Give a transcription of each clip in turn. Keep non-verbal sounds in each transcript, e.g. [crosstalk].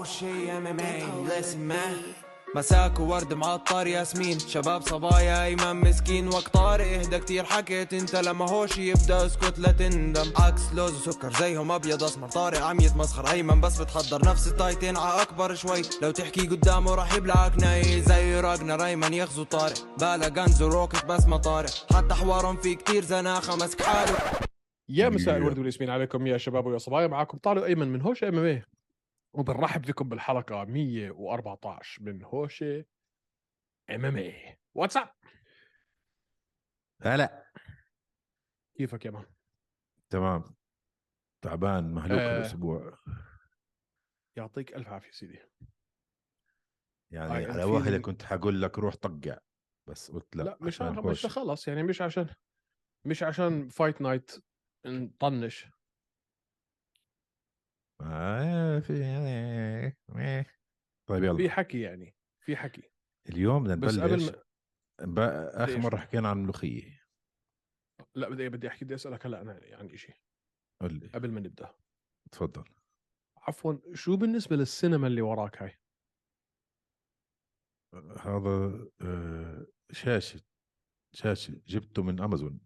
هوشي ام ام اي مساك وورد معطر ياسمين. شباب صبايا ايمن مسكين. وقت طارق إهدى كتير. حكيت أنت لما هوش يبدأ اسكت لا تندم. عكس لوز وسكر زيهم أبيض أسمر. طارق عم يتمسخر أيمن بس بتحضر نفس التايتين. ع أكبر شوي. لو تحكي قدامه راح يبلعك ناي. زي راجنر أيمن يغزو طارق. بالا غنز وروكت بس ما طارق. حتى حوارهم في كتير زناخة مسك حاله. يا مساء الورد والياسمين عليكم يا شباب ويا صبايا. معاكم طارق أيمن من هوش ام ام وبنرحب فيكم بالحلقة 114 من هوشة MMA what's up هلا. كيفك يا man؟ تمام. تعبان مهلوك آه. الأسبوع. يعطيك ألف عافية سيدي. يعني آم على وهلة كنت حقول لك روح طقع بس قلت لا, لا, مش. مش خلص يعني مش عشان مش عشان fight night نطنش. آه في إيه. طيب يلا. في حكي يعني في حكي. اليوم بدنا بس نبلش قبل ما. آخر؟ مرة حكينا عن الملوخية. لا بدي بدي أحكي بدي أسألك هلأ أنا عن شيء لي. قبل ما نبدأ. تفضل. عفوا شو بالنسبة للسينما اللي وراك هاي؟ هذا آه، شاشة شاشة جبته من أمازون.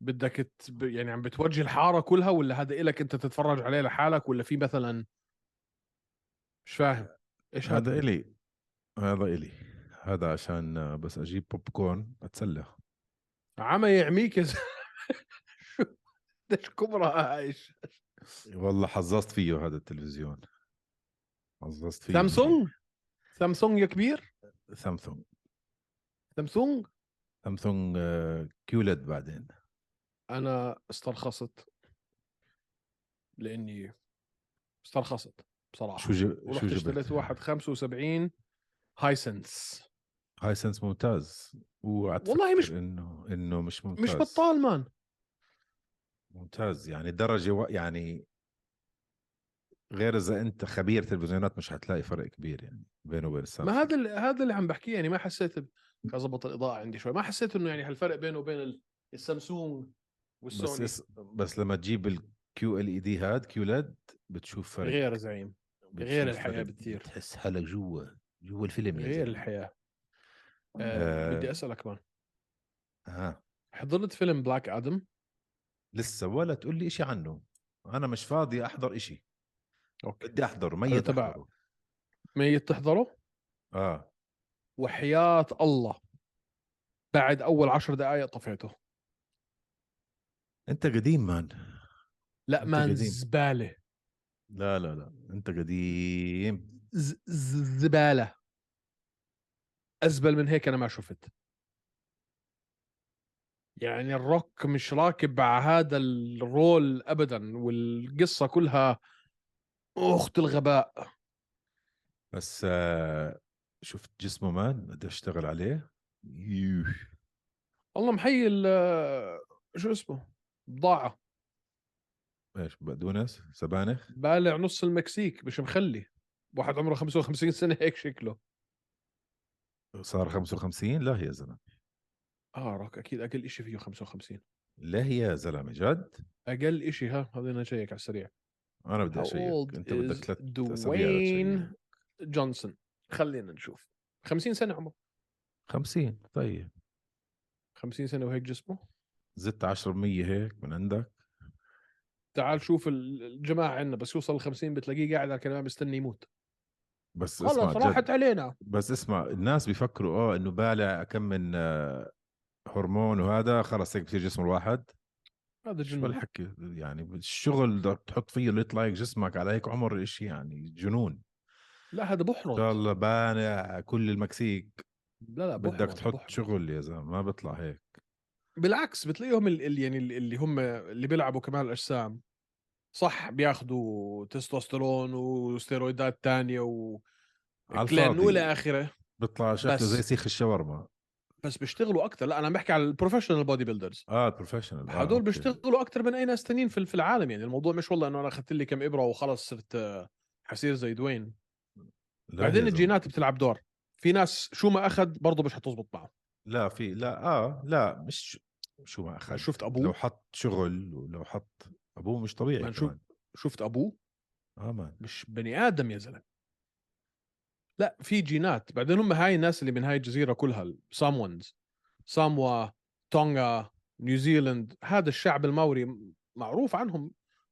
بدك ت... يعني عم بتوجه الحارة كلها ولا هذا إلك أنت تتفرج عليه لحالك ولا في مثلا؟ مش فاهم. إيش هذا إلي. هذا إلي. هذا عشان آه، بس أجيب بوب كورن أتسلى. عمى يعميك يا. [laughs] شو؟ قديش كبرى هاي؟ والله حظظت فيه هذا التلفزيون. حظظت فيه. سامسونج؟ سامسونج يا كبير؟ سامسونج. سامسونج؟ سامسونج آه، QLED بعدين. أنا استرخصت لأني استرخصت بصراحة. شو جب... شو اشتريت جبت واحد 75 هايسنس هايسنس ممتاز. والله مش- انه إنه مش ممتاز. مش بطال man. ممتاز. يعني درجة و... يعني غير إذا أنت خبير تلفزيونات مش حتلاقي فرق كبير يعني بينه وبين السامسونج. ما هذا اللي هذا اللي عم بحكيه. يعني ما حسيت ب- اظبط الإضاءة عندي شوي. ما حسيت إنه يعني هالفرق بينه وبين ال- السامسونج والسوني. اس... بس لما تجيب ال QLED هاد QLED بتشوف فرق غير زعيم غير الحياة فرق. بكتير. بتحس حالك جوا جوا الفيلم غير. الحياة. آه آه. بدي أسألك man ها حضرت فيلم Black Adam لسه ولا تقول لي إشي عنه. أنا مش فاضي أحضر إشي. okay. بدي احضر ميت تبع- ميت تحضره؟ آه. وحياة الله. بعد أول عشر دقائق طفيته. أنت قديم man. لا man. زبالة. لا لا لا أنت قديم. ز- ز- زبالة. أزبل من هيك أنا ما شفت. يعني الروك مش راكب مع هذا ال role ابدا والقصة كلها أخت الغباء. بس آه شفت جسمه man؟ بدي أشتغل عليه. يوه. والله محي ال- شو اسمه؟ بضاعه إيش بقدونس سبانخ. بالع نص المكسيك مش مخلي. واحد عمره 55 سنة [laughs] هيك شكله. صار 55 لا يا زلمة. آه روك أكيد أقل شيء فيه 55 لا يا زلمة جد؟ أقل شيء ها هذا نشيك على السريع. أنا بدي أشيك. أنت بدك ثلاث. دوين جونسون خلينا نشوف. 50 سنة عمره. 50 طيب. 50 سنة وهيك جسمه؟ زدت 10% هيك من عندك. تعال شوف ال- الجماعة عندنا بس يوصل ال 50 بتلاقيه قاعد على الكنبه مستني يموت. بس خلص اسمع راحت جد. علينا. بس اسمع الناس بيفكروا آه إنه بالع كم من آه، هرمون وهذا خلص هيك بصير جسم الواحد. هذا شو جنون. هالحكي يعني الشغل بدك تحط فيه اللي يطلع جسمك على هيك عمر شيء يعني جنون. لا هذا بحرط الله بانع كل المكسيك. لا لا بدك تحط بحرط. شغل يا زلمة ما بيطلع هيك. بالعكس بتلاقيهم ال- ال- يعني ال- اللي هم اللي بيلعبوا كمال الأجسام. صح بياخذوا تستوستيرون وستيرويدات تانية و الفاضي. وإلى آخره. بيطلع شكله زي سيخ الشاورما. بس بيشتغلوا أكثر لا أنا بحكي على ال professional bodybuilders آه ال professional آه هدول. بيشتغلوا أكثر من أي ناس تانيين في في العالم. يعني الموضوع مش والله إنه أنا أخذت لي كم إبرة وخلص صرت حصير زي دوين. بعدين. الجينات بتلعب دور. في ناس شو ما أخذ برضه مش حتزبط معه. لا في لا آه لا مش شو ما أخذ. شفت لو ابوه حط شغل ولو حط أبوه مش طبيعي كمان. شفت أبوه؟ آه man مش بني آدم يا زلمة. لا في جينات. بعدين هم هاي الناس اللي من هاي الجزيرة كلها Samoans ساموا تونغا نيوزيلند هذا الشعب الماوري معروف عنهم.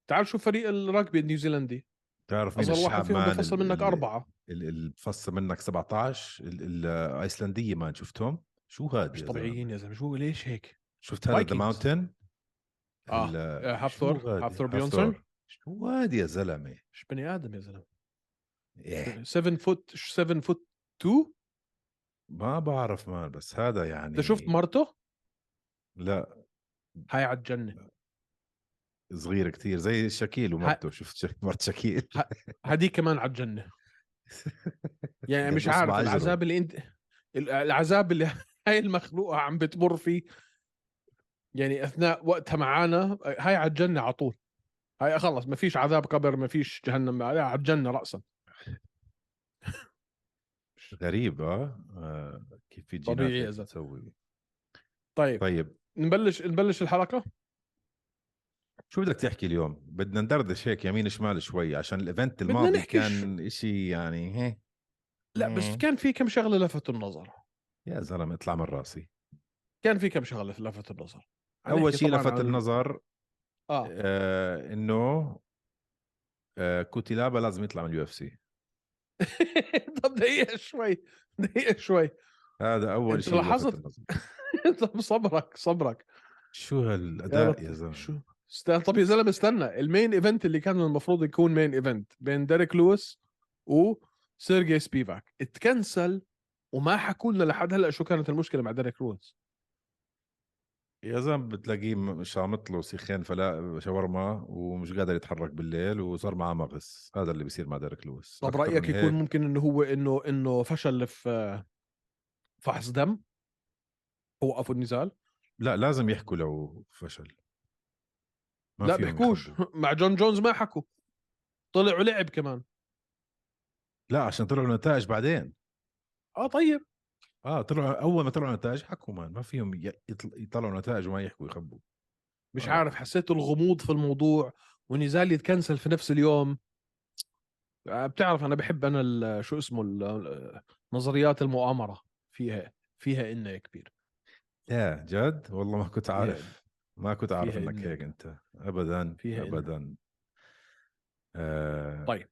تعال شوف فريق ال rugby النيوزيلندي تعرف مين أصغر واحد الشعب فيهم بفصل منك أربعة. ال- اللي بفصل منك 17 ال- ال- الأيسلندية man شفتهم؟ شو هاد مش؟ طبيعيين يا زلمة. شو ليش هيك؟ شفت هذا the. Mountain؟ آه. آه، هافثور هافثور بيونسون؟ شو هاد يا زلمة؟ مش بني آدم يا زلمة؟ إيه. 7 foot 7 foot 2 ما بعرف man بس هذا يعني انت شفت مرته لا. هاي على الجنة. صغير كتير زي شاكيل ومرته شفت شك- مرت شاكيل؟ هديك كمان على الجنة. [laughs] يعني مش قد عارف. العذاب اللي انت ال- العذاب اللي [laughs] هاي المخلوقة عم بتمر فيه يعني أثناء وقتها معانا هاي على الجنة على طول. هاي خلص ما فيش عذاب قبر ما فيش جهنم على الجنة راسا. غريب آه, آه. كيف في طبيعي زلمة. تسوي. طيب طيب. نبلش نبلش الحلقة؟ شو بدك تحكي اليوم؟ بدنا ندردش هيك يمين شمال شوي عشان ال event بدنا الماضي نحكي كان إشي يعني هي لا بس. كان في كم شغلة لفتوا النظر. يا زلمة اطلع من راسي. كان في كم شغلة لفتوا النظر. أول شيء لفت النظر آه. آه إنه آه كوتيلابا لازم يطلع من ال UFC. [laughs] طب دقيقة شوي دقيقة شوي. هذا أول شيء لاحظت؟ [laughs] طب صبرك صبرك. شو هالأداء يا زلمة؟ شو؟ استنى طب يا زلمة استنى ال main event اللي كان المفروض يكون main event بين ديريك لويس وسيرجي سبيفاك. اتكنسل وما حكوا لنا لحد هلأ شو كانت المشكلة مع ديريك لويس. يا زلمة بتلاقيه شامط له سيخين فلا شاورما ومش قادر يتحرك بالليل وصار معاه مغص. هذا اللي بيصير مع ديريك لويس. طب رأيك يكون ممكن إنه هو إنه إنه فشل في فحص دم؟ وقفوا النزال؟ لا لازم يحكوا لو فشل. ما لا بيحكوش. [laughs] مع جون جونز ما حكوا. طلع ولعب كمان. لا عشان طلعوا نتائج بعدين. آه طيب. آه طلعوا أول ما طلعوا نتائج حكوا مان ما فيهم يطلعوا نتائج وما يحكوا يخبوا مش آه. عارف حسيت الغموض في الموضوع ونزال يتكنسل في نفس اليوم آه، بتعرف أنا بحب أنا شو اسمه نظريات المؤامرة فيها فيها يا كبير لا جد والله ما كنت عارف ما كنت عارف إنك. هيك أنت ابدا فيها. ابدا آه طيب.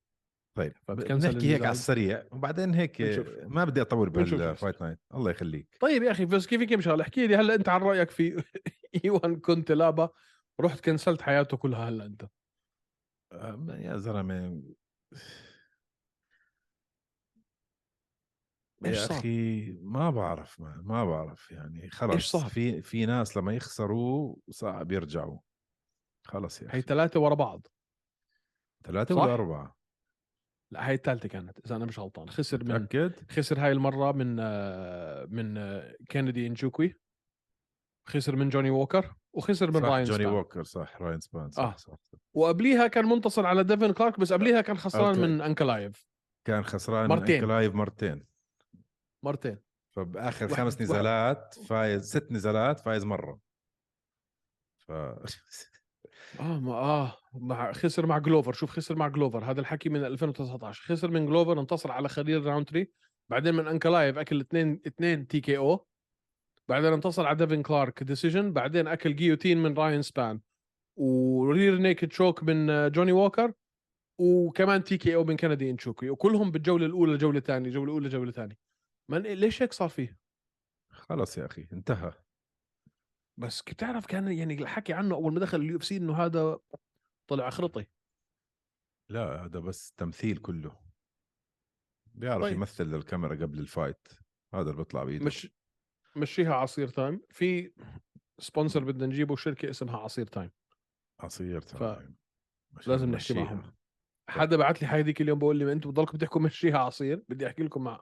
طيب فبتكنسل نحكي هيك. على السريع وبعدين هيك. ما بدي اطول بال fight night الله يخليك طيب يا أخي بس كيف كيف شغله احكي لي هلأ أنت عن رأيك في [laughs] إيوان كوتيلابا رحت كنسلت حياته كلها هلأ أنت يا زلمة إيش يا صار؟ أخي ما بعرف ما, ما بعرف يعني خلص صار؟ في في ناس لما يخسروا صعب يرجعوا خلص يا هي أخي ثلاثة ورا بعض ثلاثة صح؟ ولا أربعة؟ لا هي الثالثه كانت إذا أنا مش غلطان خسر من متأكد؟ خسر هاي المرة من من كينيدي إنجوكوي خسر من جوني ووكر وخسر من راين جوني سبان. ووكر صح راين سبان صح, آه. صح, صح وقبليها كان منتصر على ديفن كلارك بس قبليها كان خسران okay. من أنكلايف كان خسران مرتين. من أنكلايف مرتين مرتين فبآخر واحد- خمس واحد. نزالات فايز ست نزالات فايز مرة ف [laughs] آه ما آه مع خسر مع جلوفر شوف خسر مع جلوفر هذا الحكي من 2019 خسر من جلوفر انتصر على خليل راونتري بعدين من أنكلايف أكل اثنين اثنين TKO بعدين انتصر على ديفن كلارك decision بعدين أكل guillotine من راين سبان و rear naked choke من آه، جوني ووكر وكمان TKO من كندي انشوكي وكلهم بالجولة الأولى جولة ثانية جولة أولى جولة ثانية من ليش هيك صار فيه خلص يا أخي انتهى. بس كنت تعرف كان يعني الحكي عنه أول ما دخل ال UFC إنه هذا طلع خرطي لا هذا بس تمثيل كله. بيعرف طيب. يمثل للكاميرا قبل ال fight. هذا اللي بيطلع بإيده. مش مشيها عصير تايم. في sponsor بدنا نجيبه شركة اسمها عصير تايم. عصير تمام مش لازم نحكي. معهم. حدا بعت لي حي ذيك اليوم بقول لي أنتم بضلكم تحكوا مشيها عصير؟ بدي أحكي لكم مع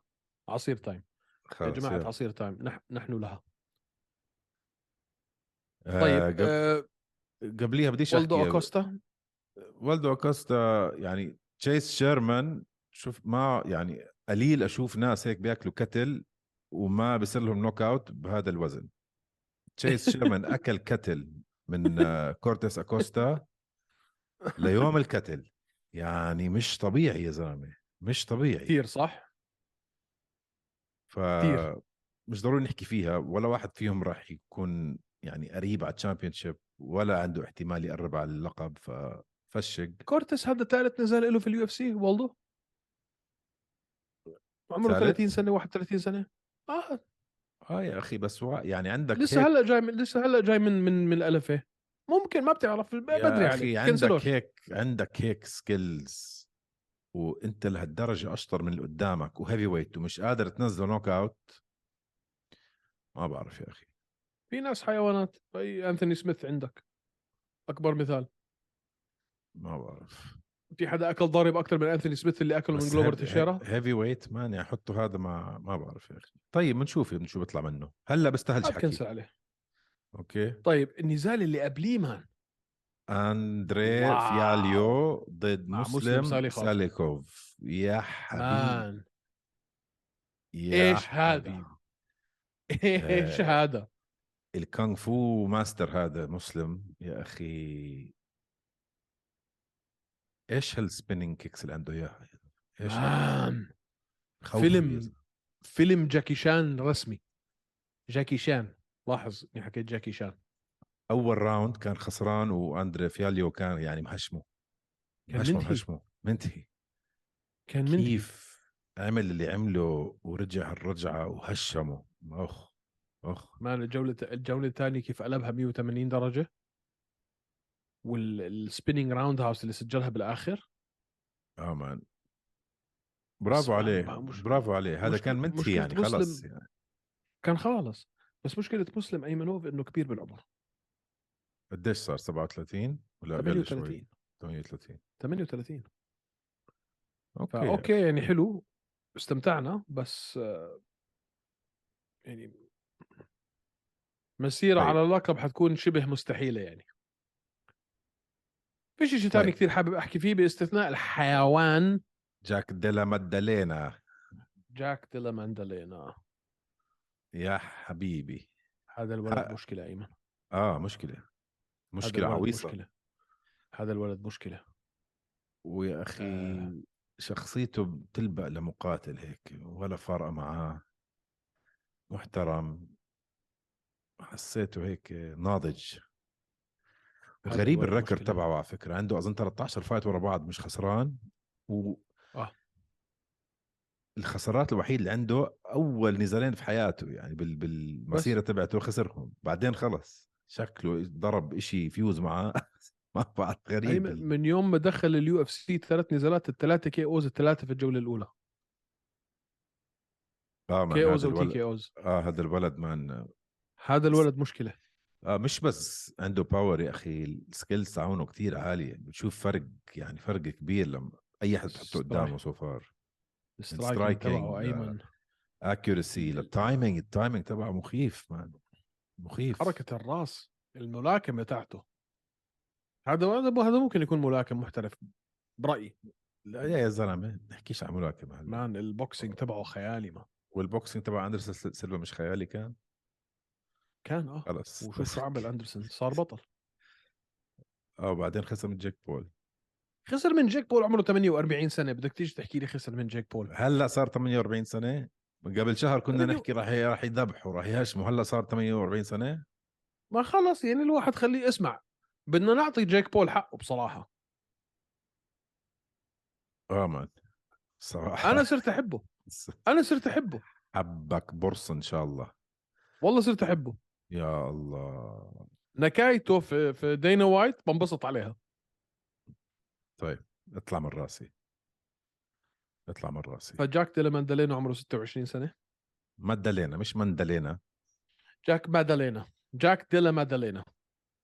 عصير time. يا جماعة. عصير time. نح... نحن لها. طيب قبل- آه قبليها بديش والدو أحكي أكوستا؟ والدو أكوستا يعني تشيس شيرمان شوف ما يعني قليل أشوف ناس هيك بياكلوا كتل وما بيصير لهم knockout بهذا الوزن. تشيس شيرمان [laughs] أكل كتل من آه، كورتيس أكوستا ليوم الكتل يعني مش طبيعي يا زلمة مش طبيعي. كثير صح؟ ف كتير. مش ضروري نحكي فيها ولا واحد فيهم راح يكون يعني قريب على ال championship ولا عنده احتمال يقرب على اللقب ففشق كورتس هذا ثالث نزال له في ال UFC والدو عمره ثالث؟ 30 سنة 31 سنة. آه. آه يا أخي بس وا... يعني عندك لسه هيك هلأ جاي من لسه هلأ جاي من من من ال LFA. ممكن ما بتعرف بدري كنسلوه. عندك هيك عندك هيك skills وأنت لهالدرجة أشطر من اللي قدامك و heavyweight ومش قادر تنزله knockout ما بعرف يا أخي. في ناس حيوانات. أنثوني سميث عندك؟ أكبر مثال. ما بعرف. في حدا أكل ضارب أكثر من أنثوني سميث اللي أكله من جلوبر تيشيرا heavyweight ماني احطه هذا ما ما بعرف يا أخي. طيب بنشوف شو بيطلع منه. هلا بستاهلش حكي. بكنسل عليه. okay. طيب النزال اللي قبليه man. أندري. فياليو ضد مسلم مسلم ساليخوف. ساليكوف. يا حبيبي يا إيش هذا. [laughs] إيش آه. هذا؟ ال kung fu master هذا مسلم يا أخي. إيش هال spinning kicks اللي عنده إياها؟ إيش خوف فيلم. فيلم جاكي شان رسمي. جاكي شان لاحظ إني حكيت جاكي شان. أول round كان خسران وأندري فياليو كان يعني مهشمه. كان مهشمه منتهي. مهشمه. منتهي. كان منتهي. كيف عمل اللي عمله ورجع الرجعة وهشمه. اخ أخ. man الجوله الجولة الثانية كيف قلبها 180 درجة. وال spinning roundhouse اللي سجلها بالآخر. آه man. برافو ما- عليه ما- مش- برافو عليه. هذا كان منتهي يعني خلص يعني. كان خالص. بس مشكلة مسلم أيمنوف إنه كبير بالعمر. قديش صار؟ 37 ولا أقل شوي؟ 38 38 38 okay. ف okay يعني حلو. استمتعنا بس آه، يعني مسيرة طيب. على اللقب حتكون شبه مستحيلة يعني. فيش شيء ثاني طيب. كثير حابب أحكي فيه باستثناء الحيوان. جاك ديلا مادالينا جاك ديلا ماندالينا يا حبيبي. هذا الولد ها- مشكلة إيمن. آه مشكلة. مشكلة عويصة. مشكلة. هذا الولد مشكلة. ويا أخي آه. شخصيته بتلبق لمقاتل هيك ولا فارقة معاه. محترم. حسيته هيك ناضج. الولد ال record تبعه على فكرة عنده أظن 13 fight ورا بعض مش خسران و آه. الخسارات الوحيد اللي عنده أول نزالين في حياته يعني بال... بالمسيرة تبعته خسرهم بعدين خلص. شكله ضرب إشي فيوز معاه [laughs] ما بعرف غريب ال- من يوم ما دخل ال UFC ثلاث نزالات الثلاثة KOs الثلاثة في الجولة الأولى. آه KOs أو T الولد. KOs. آه هذا الولد man هذا الولد مشكلة. آه مش بس عنده power يا أخي ال skills تاعونه كتير عالية. بتشوف فرق يعني فرق كبير لما أي حد تحطه قدامه so far striking، أيمن. accuracy ال timing ال timing تبعه مخيف man مخيف. حركة الراس الملاكمة تاعته. هذا هذا هذا ممكن يكون ملاكم محترف برأيي. لا يا يا زلمة نحكيش عن ملاكمة هلا. man ال boxing تبعه خيالي man. وال boxing تبع أندرسون سيلفا مش خيالي كان؟ كان آه خلص وشوف شو [laughs] عمل أندرسون صار بطل. آه وبعدين خسر من جيك بول. خسر من جيك بول عمره 48 سنة. بدك تيجي تحكي لي خسر من جيك بول؟ هلأ صار 48 سنة. قبل شهر كنا نحكي راح راح يذبحوا راح يهشموا هلأ صار 48 سنة. ما خلص يعني الواحد خليه اسمع بدنا نعطي جيك بول حقه بصراحة. آه man صراحة أنا [laughs] صرت أحبه. أنا صرت أحبه. حبك برص إن شاء الله. والله صرت أحبه. يا الله. نكايته في في دانا وايت بنبسط عليها. طيب اطلع من راسي. اطلع من راسي. فجاك ديلا ماندالينا عمره 26 سنة. مدلينا مش مندلينا جاك مادالينا جاك ديلا مادالينا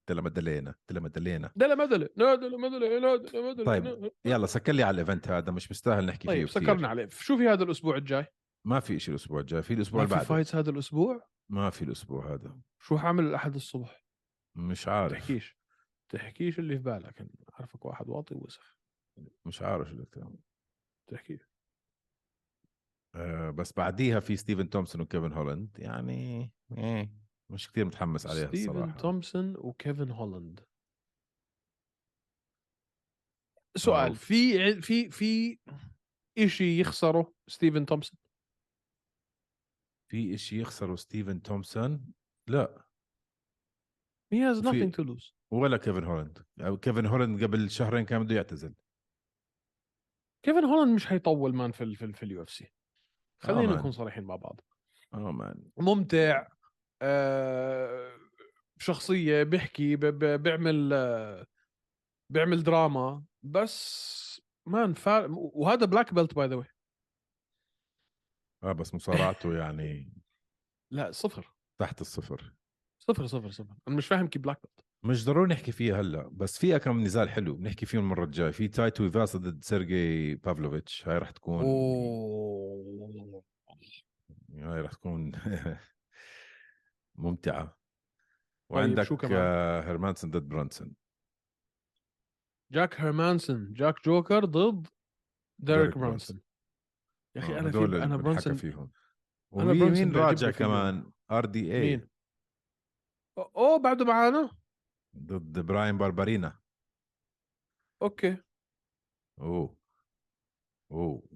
دلا مدلينا دلا مدلينا ديلا مادالينا لا ديلا مادالينا ديلا مادالينا طيب، يلا سكر لي على ال event هذا مش مستاهل نحكي طيب فيه. سكرنا عليه. شو في هذا الأسبوع الجاي. ما في شيء الأسبوع الجاي في الأسبوع ما اللي في بعده. fights هذا الأسبوع؟ ما في الأسبوع هذا. شو حعمل الأحد الصبح؟ مش عارف. تحكيش. تحكيش اللي في بالك. عارفك واحد واطي ووسخ. مش عارف شو بدك تعمل تحكي. آه بس بعديها في ستيفن تومسون وكيفن هولاند يعني إيه مش كثير متحمس عليها ستيفن الصراحة. تومسون وكيفن هولاند سؤال. في في في شيء يخسره ستيفن تومسون في إشي يخسروا ستيفن تومسون لا. He has nothing to lose. ولا كيفن هولاند كيفن هولاند قبل شهرين كان بده يعتزل. كيفن هولاند مش حيطول man في ال في, ال في ال UFC خلينا. نكون صريحين مع بعض. آه man ممتع آه شخصية بيحكي بيعمل آه بيعمل دراما. بس مان فا... وهذا black belt by the way آه بس مصارعته يعني لا صفر. تحت الصفر. صفر صفر صفر. أنا مش فاهم كيف black belt مش ضروري نحكي فيها هلأ بس فيها كم نزال حلو بنحكي فيهم المرة الجاية. في تاي تويفاسا ضد سيرجي بافلوفيتش هاي رح تكون أوه. هاي رح تكون [laughs] ممتعة. طيب، وعندك شو كمان؟ آه، ضد برونسون جاك هيرمانسون جاك جوكر ضد ديريك برونسون يا أخي آه، أنا في أنا برونسون فيهم. برونسون مين راجع كمان؟ RDA مين؟ أوه بعده معانا. ضد براين باربارينا. Okay. أوه. أوه.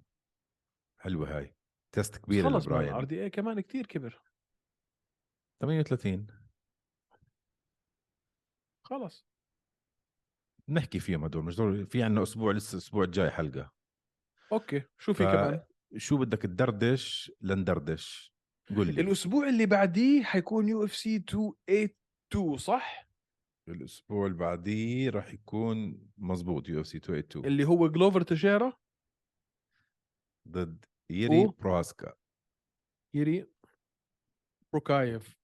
حلوة هاي. test كبير خلص ار لبراين دي اي كمان كتير كبر. 38 خلص. نحكي فيهم هدول مش ضروري. في عندنا أسبوع لسه الأسبوع الجاي حلقة. Okay. شو في ف- كمان؟ شو بدك تدردش لندردش؟ قول لي. الأسبوع اللي بعديه حيكون UFC 282 صح؟ الأسبوع اللي بعديه راح يكون مزبوط UFC 282 اللي هو جلوفر تيشيرا ضد يري و- بروهاسكا. يري بروكايف.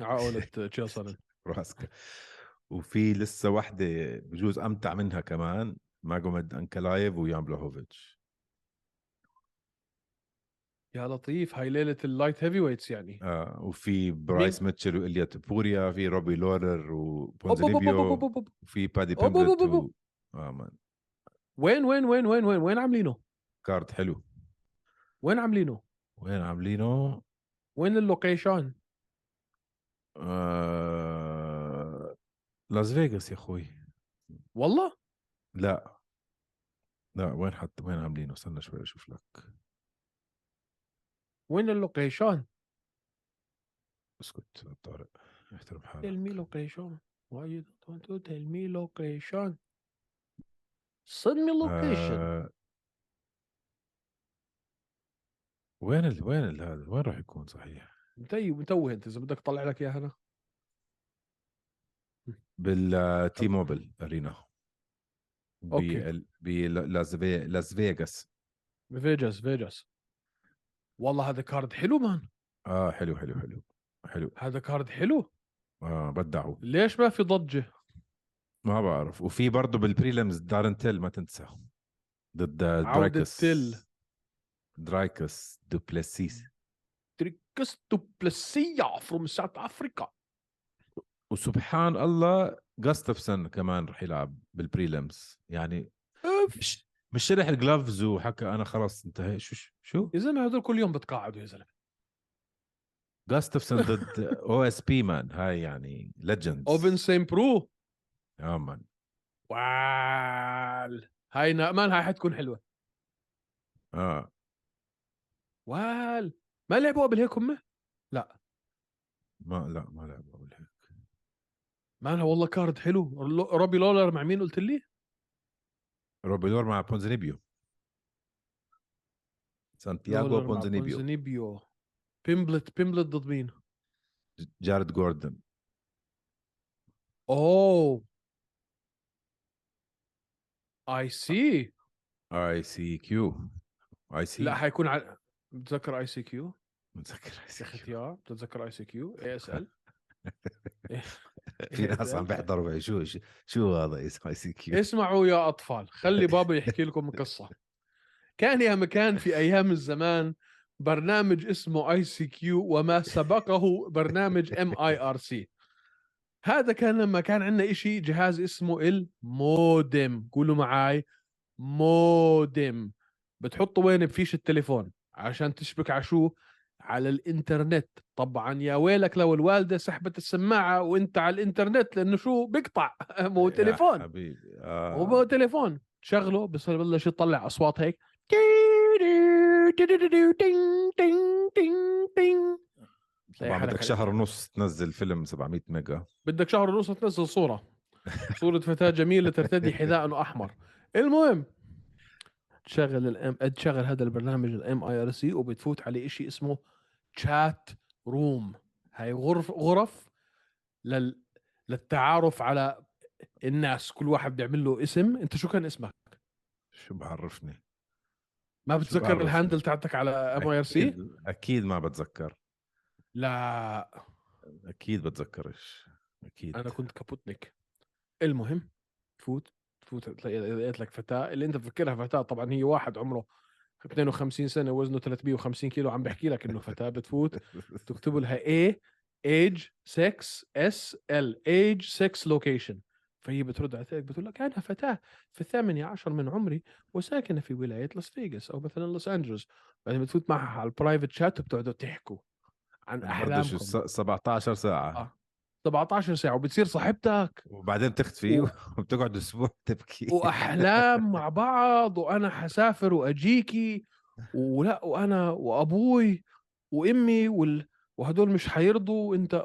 على [laughs] قولة تشيل سونن. بروهاسكا. وفي لسه واحدة بجوز أمتع منها كمان ماجوميد أنكالاييف ويان بلاهوفيتش يا لطيف هاي ليلة ال light heavyweights يعني. آه وفي برايس ميتشل وإليا توبوريا في روبي لولر وبونزينيبيو. وفي بادي بيمبلت. و... آه man. وين وين وين وين وين وين عاملينه؟ card حلو. وين عاملينه؟ وين عاملينه؟ وين ال location؟ آه... لاس فيغاس يا أخوي. والله؟ لا. لا وين حط وين عاملينه؟ استنى شوي أشوف لك. وين اللوكيشن اسكت طارق احترم tell حالك. me location. Why you don't want to tell me location? Send me location. آه... وين ال... وين ال... هذا؟ وين راح يكون صحيح؟ متي متوه انت إذا بدك طلع لك إياها أنا. بالتي موبل ارينا. بال... بلاس في... لاس فيغاس فيجاس فيجاس والله هذا card حلو man. آه حلو حلو حلو حلو. هذا card حلو. آه بدعوا ليش ما في ضجة؟ ما بعرف. وفي برضه بال prelims دارن تيل ما تنسى ضد درايكس تيل. درايكس دو بليسيس تريكستو بلسيا from South Africa وسبحان الله جاستافسون كمان رح يلعب بال prelims يعني مش شرح الجلافز وحكى أنا خلاص انتهى شو شو يا زلمة هذول كل يوم بتقاعدوا يا زلمة. جاستفسون ضد [laughs] أو إس بي مان. هاي يعني ليجندز اوفن سين برو آه مان. وال هاي مان هاي حتكون حلوة. آه. وال ما لعبوا قبل هيك هم؟ ما لا ما لعب اول هيك. مان والله كارد حلو. لو- روبي لولر مع مين قلت لي؟ روبي لور مع بونزينيبيو سانتياغو بونزينيبيو بونزينيبيو بيمبلت بيمبلت ضد مين جارد جوردن اوه اي سي اي سي كيو اي سي لا حيكون على بتذكر اي سي كيو متذكر اي سي كيو يا بتتذكر اي سي كيو اي اس ال [laughs] في ناس عم [laughs] بيحضروا بي- شو شو- هذا اسمه ICQ اسمعوا يا أطفال خلي بابا يحكي لكم قصة. كان يا مكان في أيام الزمان برنامج اسمه ICQ وما سبقه برنامج mIRC هذا كان لما كان عندنا إشي جهاز اسمه المودم. قولوا معاي مودم. بتحطه وين بفيش التليفون عشان تشبك على شو؟ على الإنترنت. طبعا يا ويلك لو الوالدة سحبت السماعة وأنت على الإنترنت لأنه شو؟ بيقطع. [laughs] مو تليفون. حبيبي آه. تليفون. تشغله بس بلش يطلع أصوات هيك؟ طبعا بدك شهر. ونص تنزل فيلم 700 ميجا. بدك شهر ونص تنزل صورة. [laughs] صورة فتاة جميلة ترتدي حذاء أحمر. المهم تشغل الام تشغل هذا البرنامج ال mIRC وبتفوت عليه شيء اسمه chat room هاي غرف غرف لل للتعارف على الناس. كل واحد بيعمل له اسم. أنت شو كان اسمك؟ شو بعرفني؟ ما بعرفني؟ ال handle تاعتك على mIRC أكيد ما بتذكر. لا. أكيد بتذكرش. أكيد. أنا كنت كابوتنيك. المهم تفوت. تفوت لقيت لك فتاة اللي أنت بتفكرها فتاة طبعا هي واحد عمره 52 سنة وزنه 350 كيلو عم بحكي لك إنه فتاة بتفوت. تكتب لها A age sex S L age sex location. فهي بترد عليك بتقول لك أنا فتاة في الثامن عشر من عمري وساكنة في ولاية لاس فيغاس أو مثلا لوس أنجلوس. بعدين بتفوت معها على ال private chat وبتقعدوا تحكوا عن أحلامكم. الس- 17 ساعة. آه. 17 ساعة وبتصير صاحبتك. وبعدين بتختفي و- [laughs] وبتقعد أسبوع تبكي. وأحلام [laughs] مع بعض وأنا حسافر وأجيكي ولا وأنا وأبوي وأمي وال... وهدول مش حيرضوا وأنت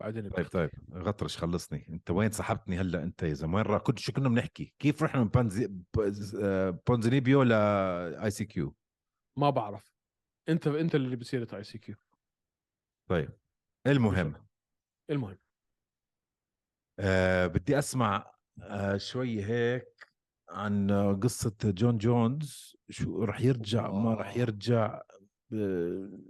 بعدين طيب. طيب غطرش خلصني. أنت وين سحبتني هلأ؟ أنت يا زلمة وين كنت شو كنا بنحكي؟ كيف رحنا من بانزي... آه، بونزينيبيو ل ICQ ما بعرف. أنت أنت اللي بصير ICQ طيب. المهم. المهم. آه بدي أسمع آه شوي هيك عن قصة جون جونز. شو رح يرجع ما رح. يرجع؟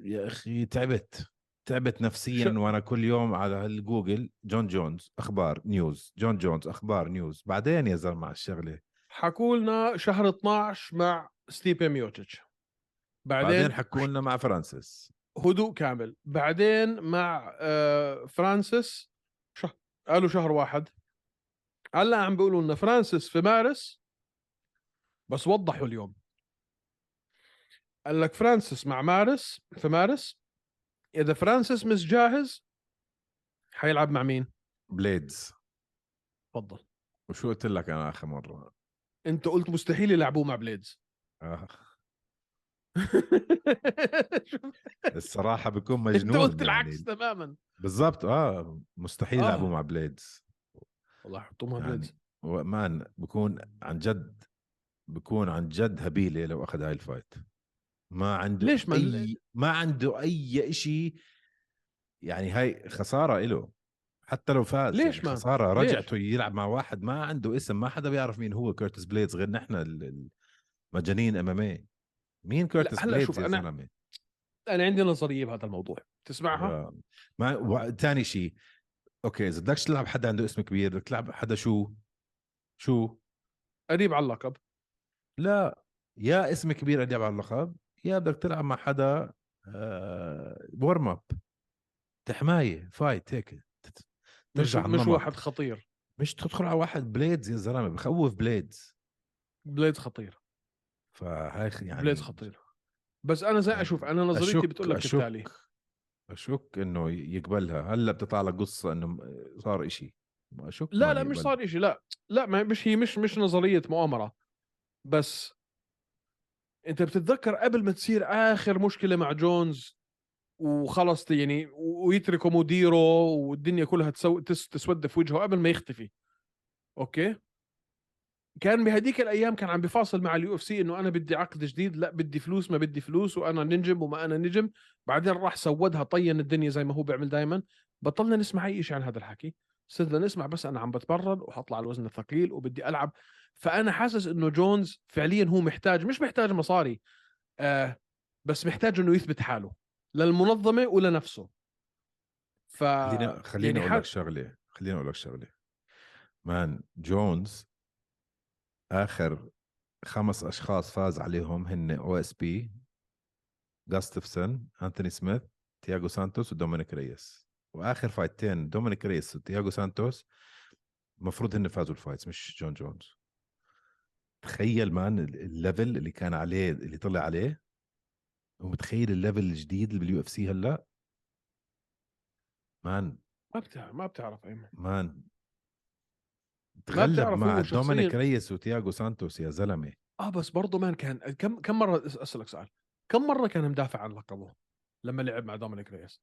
يا أخي تعبت تعبت نفسيا وأنا كل يوم على الجوجل جون جونز أخبار news. جون جونز أخبار news. بعدين يا زلمة على الشغلة. حكوا لنا شهر 12 مع ستيبي ميوتش بعدين, بعدين حكوا لنا مع فرانسيس. هدوء كامل. بعدين مع آه، فرانسيس شه... قالوا شهر واحد. هلا عم بيقولوا لنا فرانسيس في مارس بس وضحوا اليوم. قال لك فرانسيس مع مارس في مارس إذا فرانسيس مش جاهز حيلعب مع مين؟ بليدز. تفضل. وشو قلت لك أنا آخر مرة؟ أنت قلت مستحيل يلعبوه مع بليدز. آه. [laughs] الصراحة بكون [laughs] أنت مجنون قلت يعني. العكس تماما. بالضبط آه مستحيل آه. يلعبوا مع بليدز والله يحطوه مع يعني بليدز man بكون عن جد بكون عن جد هبيله لو أخذ هاي ال fight ما عنده ليش ما- أي ما عنده أي شيء يعني هاي خسارة إله. حتى لو فاز ليش يعني ما؟ خسارة؟ رجعته يلعب مع واحد ما عنده اسم ما حدا بيعرف مين هو كيرتس بليدز غير نحن ال- المجانين MMA مين كيرتس هلأ بليدز يا أنا- زلمة؟ أنا عندي نظرية بهذا الموضوع تسمعها. ما و... ثاني شيء okay إذا بدكش تلعب حدا عنده اسم كبير بدك تلعب حدا شو؟ شو؟ قريب على اللقب. لا يا اسم كبير قد على اللقب يا بدك تلعب مع حدا آه warm up حمايه fight هيك. مش, ترجع مش النمط. واحد خطير. مش تدخل على واحد بليدز يا زلمة بخوف بليدز بليدز خطير. فهاي خ- يعني بليدز خطير؟ بس أنا زي يعني أشوف أنا نظريتي بتقول لك التالي. أشك إنه يقبلها. هلأ بتطلع لك قصة إنه صار إشي. أشك لا لا مش. صار إشي لا. لا ما مش هي مش مش نظرية مؤامرة. بس أنت بتتذكر قبل ما تصير آخر مشكلة مع جونز وخلص يعني ويتركوا مديره والدنيا كلها تسو... تس... تسود في وجهه قبل ما يختفي. okay؟ كان بهديك الأيام كان عم بفاصل مع ال UFC إنه أنا بدي عقد جديد لا بدي فلوس ما بدي فلوس وأنا نجم وما أنا نجم. بعدين راح سودها طين الدنيا زي ما هو بيعمل دائما بطلنا نسمع أي شيء عن هذا الحكي. صرنا نسمع بس أنا عم بتبرد وحطلع الوزن الثقيل وبدي ألعب. فأنا حاسس إنه جونز فعليا هو محتاج مش محتاج مصاري آه بس محتاج إنه يثبت حاله للمنظمه ولنفسه ف خليني خليني يعني أقول لك شغلة خليني أقول لك شغلة. man جونز آخر خمس أشخاص فاز عليهم هن OSP جاستفسون أنتوني سميث تياغو سانتوس ودومينيك ريس. وآخر fight ين دومينيك ريس وتياغو سانتوس المفروض هن فازوا ال fights مش جون جونز. تخيل man ال- ال level اللي كان عليه اللي طلع عليه ومتخيل ال level الجديد اللي بال UFC هلأ؟ man. ما بتعرف ما بتعرف I mean man. تغلب مع دومينيك ريس وتياغو سانتوس يا زلمة. آه بس برضه man كان كم كم مرة أسألك سؤال. كم مرة كان مدافع عن لقبه لما لعب مع دومينيك ريس؟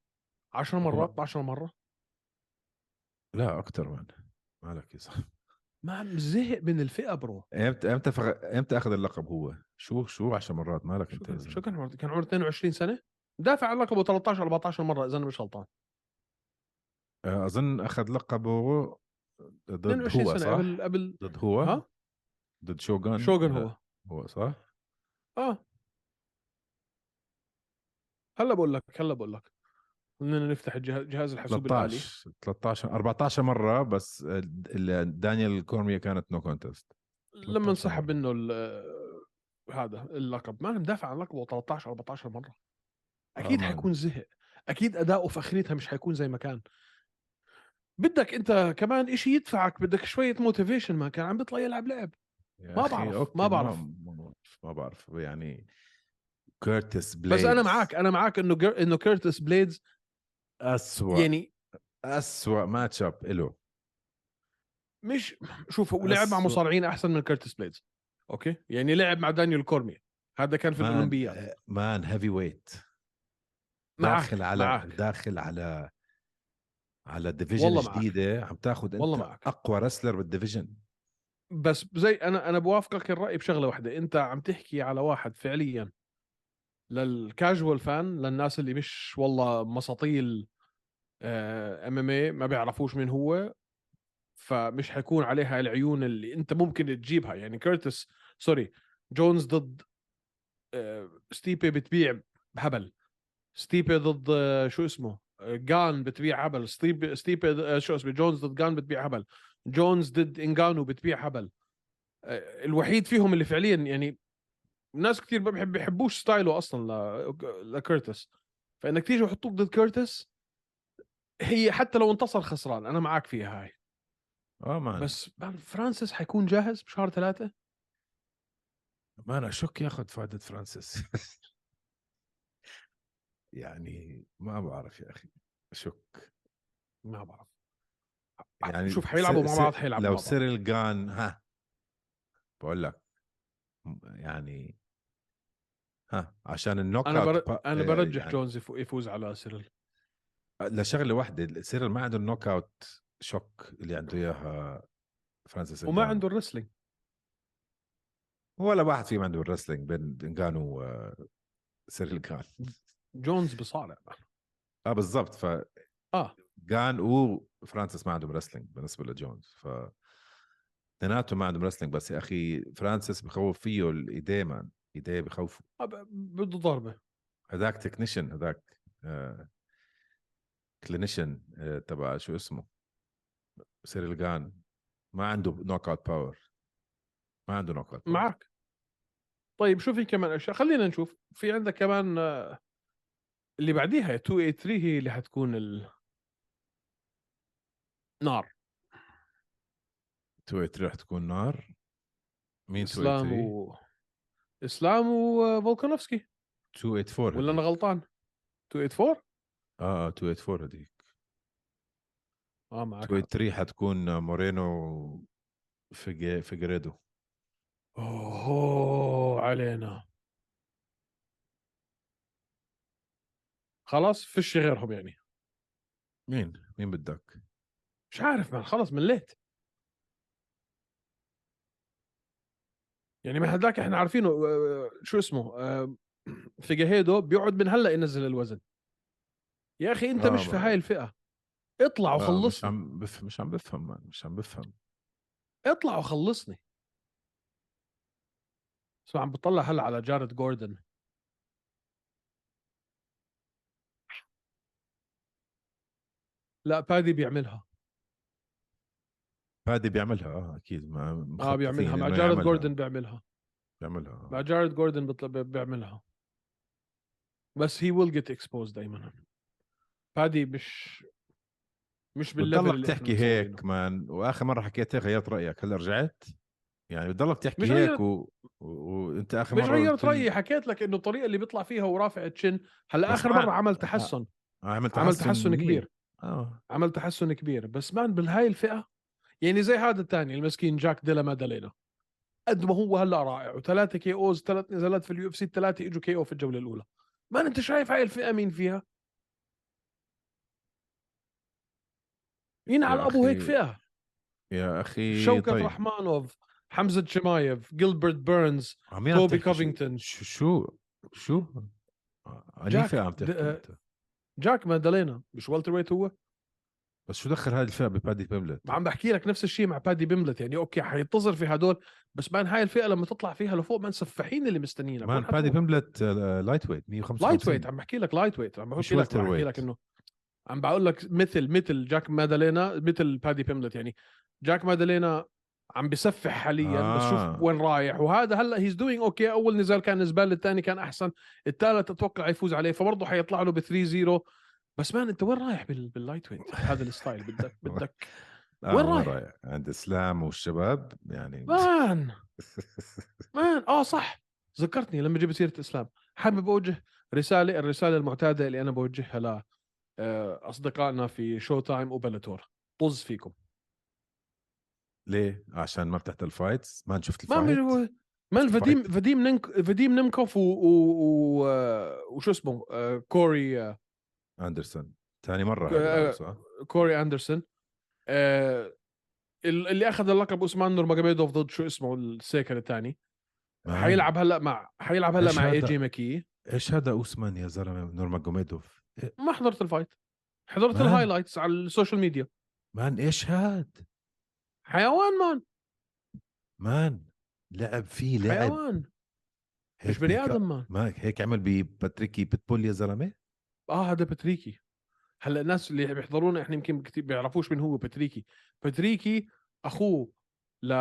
10 هو- مرات 12 مرة؟ لا أكثر من مالك يا صاحبي؟ ما زهق من الفئة برو. إمتى إمتى فغ... إمتى أخذ اللقب هو؟ شو شو 10 مرات؟ مالك أنت؟ شو كان عمره؟ كان عمره 22 سنة؟ دافع عن لقبه 13 14 مرة إذا أنا مش غلطان. آه، أظن أخذ لقبه ضد 22 هو صح؟ قبل قبل ضد هو؟ ها؟ ضد شوغان شوغن لا، هو. هو صح؟ آه. هلا بقول لك هلا بقول لك. بدنا نفتح جهاز الحاسوب الآلي 13 13 14 مرة بس آه، ال- دانيال كورميا كانت no contest لما 13 انسحب. منه هذا اللقب. ما مدافع عن لقبه 13 14 مرة. أكيد آه، man. حيكون زهق. أكيد أداؤه في اخرتها مش حيكون زي ما كان. بدك انت كمان إشي يدفعك بدك شوية motivation ما كان عم بيطلع يلعب لعب. ما بعرف، okay، ما بعرف. ما بعرف يعني كيرتس بليدز بس أنا معك أنا معك إنه جر... إنه كيرتس بليدز اسوء يعني اسوء match up له مش شوف هو لعب مع. مصارعين أحسن من كيرتس بليدز okay؟ يعني لعب مع دانيال كورمي هذا كان في الأولمبياد. man heavyweight معك داخل على معك داخل على على division والله معك. جديدة عم تاخذ أنت والله معك. أقوى wrestler بال division بس زي أنا أنا بوافقك الرأي بشغلة واحدة. أنت عم تحكي على واحد فعليا لل casual fan للناس اللي مش والله مساطيل MMA ما بيعرفوش مين هو فمش حيكون عليها العيون اللي أنت ممكن تجيبها. يعني كيرتس sorry جونز ضد آه، ستيبي بتبيع هبل. ستيبي ضد آه، شو اسمه؟ آه، جان بتبيع هبل. ضد- آه، شو اسمه جونز ضد جان بتبيع هبل. جونز ضد انجانو بتبيع هبل. آه، الوحيد فيهم اللي فعليا يعني ناس كثير ما بحب بيحبوش style ه أصلا ل... لكيرتس فإنك تيجي وحطوك ضد كيرتس هي حتى لو انتصر خسران. أنا معك فيها هاي. آه man بس فرانسيس حيكون جاهز بشهر ثلاثة؟ man أشك ياخذ فائده فرانسيس. [laughs] يعني ما بعرف يا أخي أشك. ما بعرف. يعني شوف حيلعبوا مع بعض حيلعبوا لو. سيريل جان ها بقول لك يعني ها عشان ال knock أنا بر... أنا آه، برجح يعني جونز يفو- يفوز على سيرل لشغله واحدة سيريل ما عنده ال knockout شوك اللي عنده إياها فرانسيس وما. عنده ال wrestling ولا واحد فيهم عنده ال wrestling بين انجانو وسيريل جان جونز بصارع آه بالضبط. ف آه. جان وفرانسيس ما عندهم wrestling بالنسبة لجونز. ف اثنيناتهم ما عندهم wrestling بس يا أخي فرانسيس بخوف فيه إيديه man إيديه بخوفوا آه، بده ضربة. هذاك technician هذاك آه technician آه تبع شو اسمه؟ سيريل جان ما عنده knockout power ما عنده نوك اوت معك. طيب شو في كمان أشياء؟ خلينا نشوف. في عندك كمان آه، اللي بعديها 283 هي اللي حتكون ال... نار. تو رح تكون نار. مين إسلام 283 و إسلام وفولكانوفسكي. 284 ولا أنا. غلطان؟ 284 آه آه 284 هذيك. آه معك حق. 283 حتكون مورينو فيجريدو. اوه علينا. خلاص فيش غيرهم يعني. مين؟ مين بدك؟ مش عارف من خلص مليت. يعني ما هذاك إحنا عارفينه شو اسمه [clears throat] فيجاهيدو بيقعد من هلأ ينزل الوزن. يا أخي أنت آه، مش في هاي الفئة. اطلع آه مش وخلصني. عم بف... مش عم بفهم. مش عم بفهم. اطلع وخلصني. اسمع عم بطلع هلأ على جارد جوردن. لا بادي بيعملها فادي بيعملها آه أكيد ما آه بيعملها مع جارد. جوردن بيعملها بيعملها آه. مع جارد جوردن بيعملها بس he will get exposed دائما بادي مش مش بال level بتضلك تحكي هيك. man وآخر مرة حكيت هيك غيرت رأيك هلأ رجعت يعني بتضلك تحكي مش هيك غيرت- و... و... وأنت آخر مش مرة غيرت قلت لي- رأيي حكيت لك إنه الطريقة اللي بيطلع فيها ورافع chin هلأ آخر مرة عمل تحسن آه عملت عمل تحسن. كبير آه. عمل تحسن كبير. بس man بالهاي الفئة يعني زي هذا الثاني المسكين جاك ديلا مادالينا. قد ما هو هلأ رائع وثلاثة KOs ثلاث نزالات في ال UFC الثلاثة إجوا KO في الجولة الأولى. ما أنت شايف هاي الفئة مين فيها؟ مين على أبو هيك فئة؟ يا أخي شوكت طيب. رحمانوف حمزة شمايف جيلبرت بيرنز كوبي شو- كوفينغتون. شو؟ شو؟ شو جاك، عن أي فئة عم تحكي جاك مادالينا مش welterweight هو؟ بس شو دخل هذه الفئة ببادي بيملت عم بحكي لك نفس الشيء مع بادي بيملت يعني okay حينتظر في هدول بس man هاي الفئة لما تطلع فيها لفوق ما سفاحين اللي مستنيينك. man بادي؟ بيملت lightweight 155 lightweight عم بحكي لك lightweight عم بحكي لك welter بحكي. لك انه عم بقول لك مثل مثل جاك مادالينا مثل بادي بيملت يعني جاك مادالينا عم بسفح حاليا آه. بس آه. شوف وين رايح. وهذا هلأ he's doing okay أول نزال كان نزال الثاني كان أحسن. الثالث أتوقع يفوز عليه. فبرضه حيطلع له ب 3 0 بس man أنت وين رايح بال... باللايت weight هذا ال style بدك [laughs] بدك آه وين رايح؟ رايح. عند إسلام والشباب يعني man! [laughs] man! آه صح. ذكرتني لما جبت سيرة إسلام. حابب أوجه رسالة الرسالة المعتادة اللي أنا بوجهها ل آه، أصدقائنا في Showtime و Bellator. طز فيكم. ليه؟ عشان ما بتحضر ال fights ما شفت ما الفايت بي- man شفت فديم؟ فديم نينك فديم نيمكوف و, و... و... آه، وشو اسمه؟ آه، كوري آه، أندرسون. ثاني مرة آه، كوري أندرسون. آه، ال- اللي أخذ اللقب اسمان نورماجomedov ضد شو اسمه؟ السيكل الثاني. حيلعب هلأ مع حيلعب هلأ مع AJ ماكي. إيش هذا أوسمان يا زلمة نورماجوميدوف إيه، ما حضرت ال fight حضرت. ال highlights على ال social media. man إيش هاد؟ حيوان مان مان لعب فيه لعب. حيوان. مش بني آدم man ما هيك عمل بباتريكي بيتبول يا زلمة؟ آه هذا باتريكي. هلأ الناس اللي بيحضرونا إحنا يمكن كتير بيعرفوش مين هو باتريكي. باتريكي أخوه ل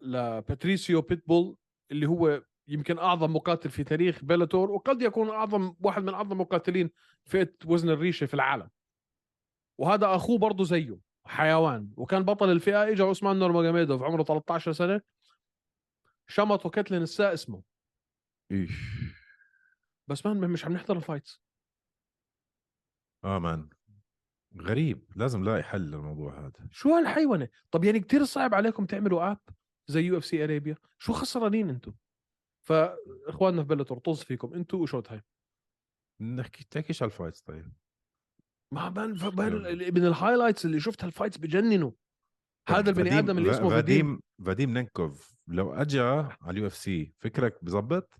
لباتريسيو بيتبول اللي هو يمكن أعظم مقاتل في تاريخ بيلاتور وقد يكون أعظم واحد من أعظم مقاتلين فئة وزن الريشة في العالم. وهذا أخوه برضه زيه. حيوان. وكان بطل الفئة اجى عثمان نورماجوميدوف عمره 13 سنة. شمطه كتلة نساه اسمه. إيش. بس man مش عم نحضر الفايتس. آه مان. غريب. لازم لاقي حل للموضوع هذا. شو هالحيوانة؟ طب يعني كتير صعب عليكم تعملوا app زي UFC Arabia؟ شو خسرانين أنتم فإخواننا في بلتور طز فيكم. أنتم و Showtime نحكي تحكيش على ال fights طيب. ما بان بان من ال highlights اللي شفتها ال fights بجننوا. هذا البني آدم اللي اسمه فاديم فاديم نينكوف. لو اجى على ال UFC فكرك بزبط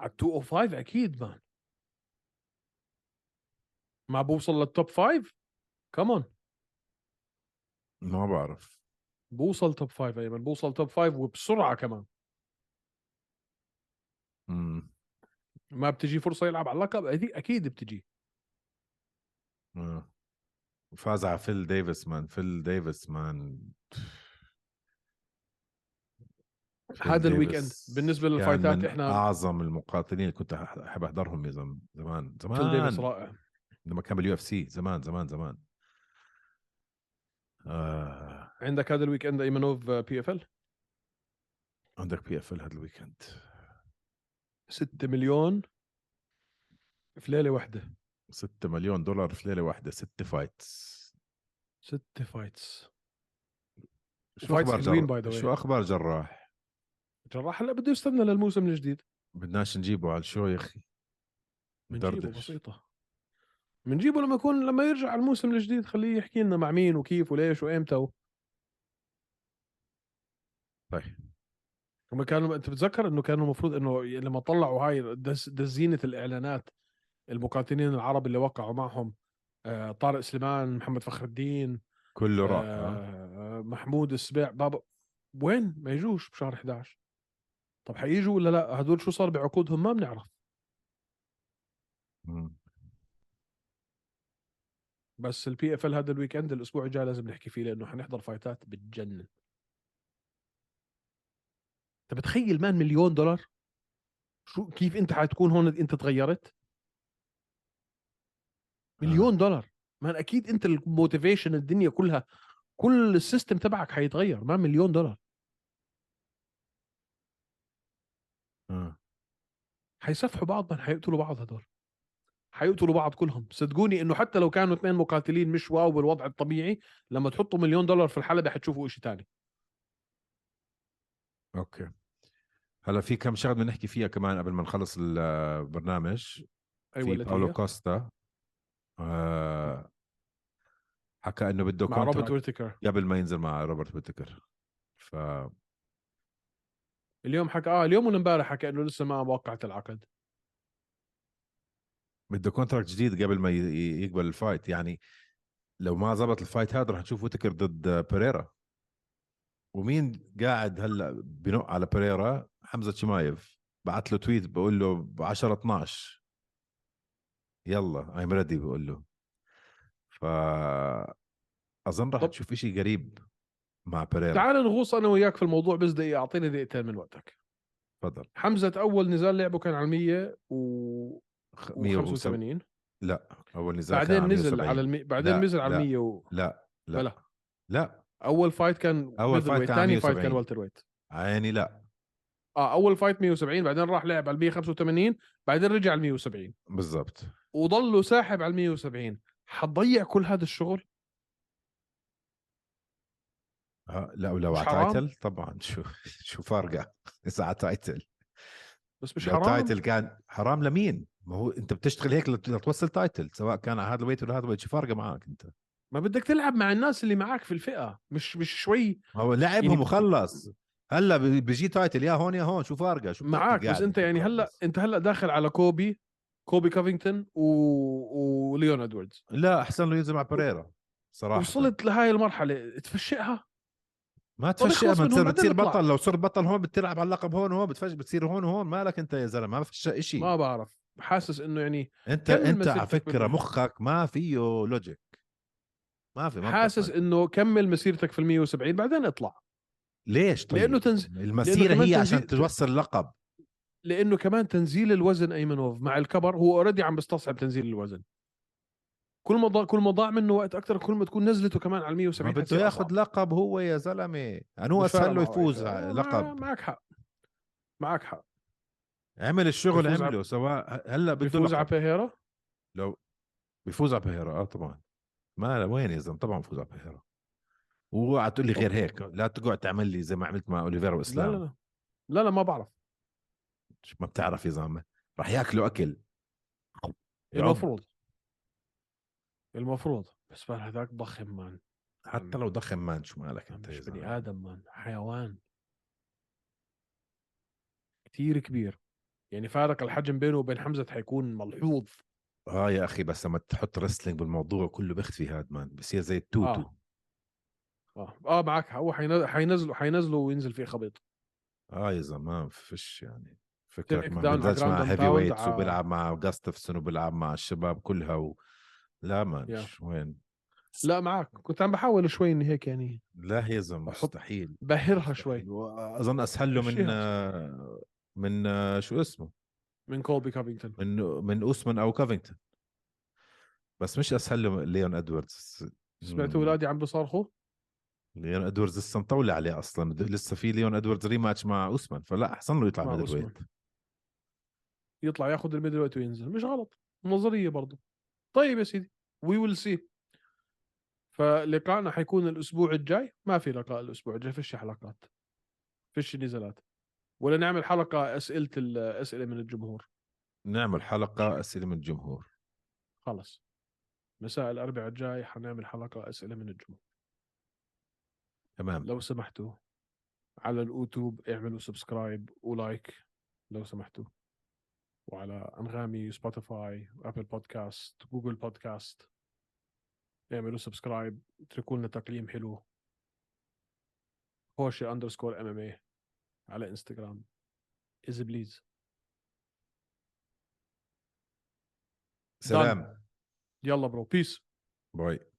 على 205 أكيد man ما بوصل لل top 5 كمان ما بعرف. بوصل top 5 أي man بوصل top 5 وبسرعة كمان. امم ما بتجي فرصة يلعب على اللقب؟ أكيد بتجي. آه. فاز على فيل ديفيس man فيل ديفيس man. هذا ال week ديفيس end بالنسبة للفايتات من إحنا أعظم المقاتلين اللي كنت أحب أحضرهم يا زلمه زمان فيل ديفيس زمان. رائع. لما كان بال UFC زمان زمان زمان. آه. عندك هذا ال weekend I mean PFL عندك PFL هذا ال weekend 6 مليون في ليلة واحدة. 6 مليون دولار في ليلة واحدة ست fights 6 fights شو أخبار حلوين جر... by the way. شو أخبار جراح؟ جراح هلا بده يستنى للموسم الجديد. بدناش نجيبه على ال show يا أخي. بنجيبه. بسيطة. بنجيبه لما يكون لما يرجع على الموسم الجديد خليه يحكي لنا مع مين وكيف وليش وإمتى و... طيب. هم كانوا أنت بتذكر إنه كانوا المفروض إنه لما طلعوا هاي دز... دزينه الإعلانات المقاتلين العرب اللي وقعوا معهم آه طارق سليمان محمد فخر الدين كله راح آه. محمود السبيع بابا وين؟ ما يجوش بشهر 11 طب حييجوا ولا لا؟ هدول شو صار بعقودهم؟ ما بنعرف. بس ال PFL هذا ال weekend الأسبوع الجاي لازم نحكي فيه لأنه حنحضر فايتات بتجنن. انت بتخيل man مليون دولار؟ شو كيف أنت حتكون هون إنت تغيرت؟ مليون دولار. man أكيد أنت ال motivation الدنيا كلها كل ال system تبعك حيتغير ما مليون دولار. آه. حيسفحوا بعض من حيقتلوا بعض هدول حيقتلوا بعض كلهم. صدقوني إنه حتى لو كانوا اثنين مقاتلين مش wow بالوضع الطبيعي لما تحطوا مليون دولار في الحلبة حتشوفوا شيء تاني. okay. هلا في كم شغلة بدنا نحكي فيها كمان قبل ما نخلص البرنامج أيوه في اللي باولو كوستا آه حكى إنه بده مع روبرت ويتكر. قبل ما ينزل مع روبرت ويتكر. ف اليوم حكى آه اليوم ولا امبارح حكى إنه لسه ما وقعت العقد. بده contract جديد قبل ما يقبل ال fight يعني لو ما زبط ال fight هذا رح نشوف ويتكر ضد بيريرا ومين قاعد هلأ بنق على بيريرا حمزة شمايف. بعت له تويت بقول له ب 10 12 يلا ايم ريدي بقول له. ف أظن طب- تشوف إشي قريب مع بيريرا تعال نغوص أنا وياك في الموضوع بس دقيقة أعطيني دقيقتين من وقتك. تفضل. حمزة أول نزال لعبه كان على 100 و خ- و 100 85 لا أول نزال بعدين نزل 170. على المي... بعدين لا، نزل على لا. 100 و... لا لا. بلا لا. أول fight كان middle weight كان ثاني fight كان 170. والتر ويت عيني لا. آه أول fight 170 بعدين راح لعب على 185 بعدين رجع على 170 بالضبط. وضله ساحب على 170 حتضيع كل هذا الشغل آه، لا ولو على؟ title طبعا [laughs] شو شو فارقة إذا على title بس مش حرام title كان حرام لمين؟ ما هو أنت بتشتغل هيك لت- لتوصل title سواء كان على هذا ال weight ولا هذا ال weight شو فارقة معك أنت؟ ما بدك تلعب مع الناس اللي معك في الفئة مش مش شوي ما هو لعبهم يعني- وخلص هلأ بي- بيجي title يا هون يا هون شو فارقة؟ شو معك بس أنت يعني هلأ؟ أنت هلأ داخل على كولبي كولبي كوفينغتون و... وليون إدواردز. لا احسن له ينزل مع بيريرا صراحة. وصلت لهاي المرحلة تفشئها؟ ما تفشي اخلص ما تصير بتصير. بطل. لو صرت بطل هون بتلعب على اللقب هون وهون بتفش بتصير هون وهون مالك أنت يا زلمة؟ ما فيش شيء ما بعرف. حاسس إنه يعني أنت أنت على فكرة. مخك ما فيه logic ما في ما حاسس. إنه كمل مسيرتك في ال 170 بعدين اطلع. ليش طيب؟ لأنه تنز- المسيرة كمان هي عشان تنزيل- توصل اللقب لأنه كمان تنزيل الوزن I mean مع الكبر هو already عم بستصعب تنزيل الوزن. كل ما ضاع كل ما ضاع منه وقت أكثر كل ما تكون نزلته كمان على ال ما 170 بده ياخذ. لقب هو يا زلمة. يعني مش فارقة اسهل له يفوز لقب. معك حق. معك حق. عمل الشغل عمله سواء هلأ بده بيفوز على بيريرا؟ لو بيفوز على بيريرا آه طبعا. ما وين يا زلمة؟ طبعا بيفوز على واوعى تقول لي غير هيك. لا تقعد تعمل لي زي ما عملت مع أوليفيرا لا وإسلام. لا لا. لا لا ما بعرف. ما بتعرف يا زلمة راح ياكلوا أكل. المفروض. المفروض. بس بقى هذاك ضخم man. حتى لو ضخم man شو مالك أنت مش بني آدم man حيوان. كثير كبير. يعني فارق الحجم بينه وبين حمزة حيكون ملحوظ. آه يا أخي بس لما تحط wrestling بالموضوع كله بيختفي هاد man بصير زي التوتو. آه. آه, آه معك. هو حينزل حينزلوا حينزلوا وينزل فيه خبيط. آه يا زلمة ما فيش يعني. فكرك ما بينزلش مع heavyweights وبيلعب مع جوستافسون وبيلعب مع الشباب كلها و... لا ما. مش وين. لا معك كنت عم بحاول شوي إني هيك يعني لا يا زلمه مستحيل. بهرها شوي. اظن أسهل له من. آه، من آه، شو اسمه؟ من كولبي كوفينغتون من من اوسمان أو كوفينغتون بس مش أسهل له ليون ادواردز سمعت. اولادي عم بيصرخوا ليون ادواردز لسه مطولة عليه أصلا. لسه في ليون ادواردز rematch مع اوسمان فلا أحسن له يطلع مع من أوسمان. ال weight يطلع ياخذ ال middleweight وينزل. مش غلط. نظرية برضه طيب يا سيدي we will see فلقائنا حيكون الأسبوع الجاي. ما في لقاء الأسبوع الجاي فيش حلقات. فيش نزالات. ولا نعمل حلقة أسئلة الاسئله من الجمهور. نعمل حلقة أسئلة من الجمهور. خلص مساء الأربعاء الجاي حنعمل حلقة أسئلة من الجمهور. تمام. لو سمحتوا على اليوتيوب اعملوا subscribe و like لو سمحتوا. وعلى أنغامي Spotify Apple Podcasts Google Podcasts اعملوا subscribe اتركوا لنا تقييم حلو. هوشي underscore MMA على انستغرام از please سلام. يلا bro peace bye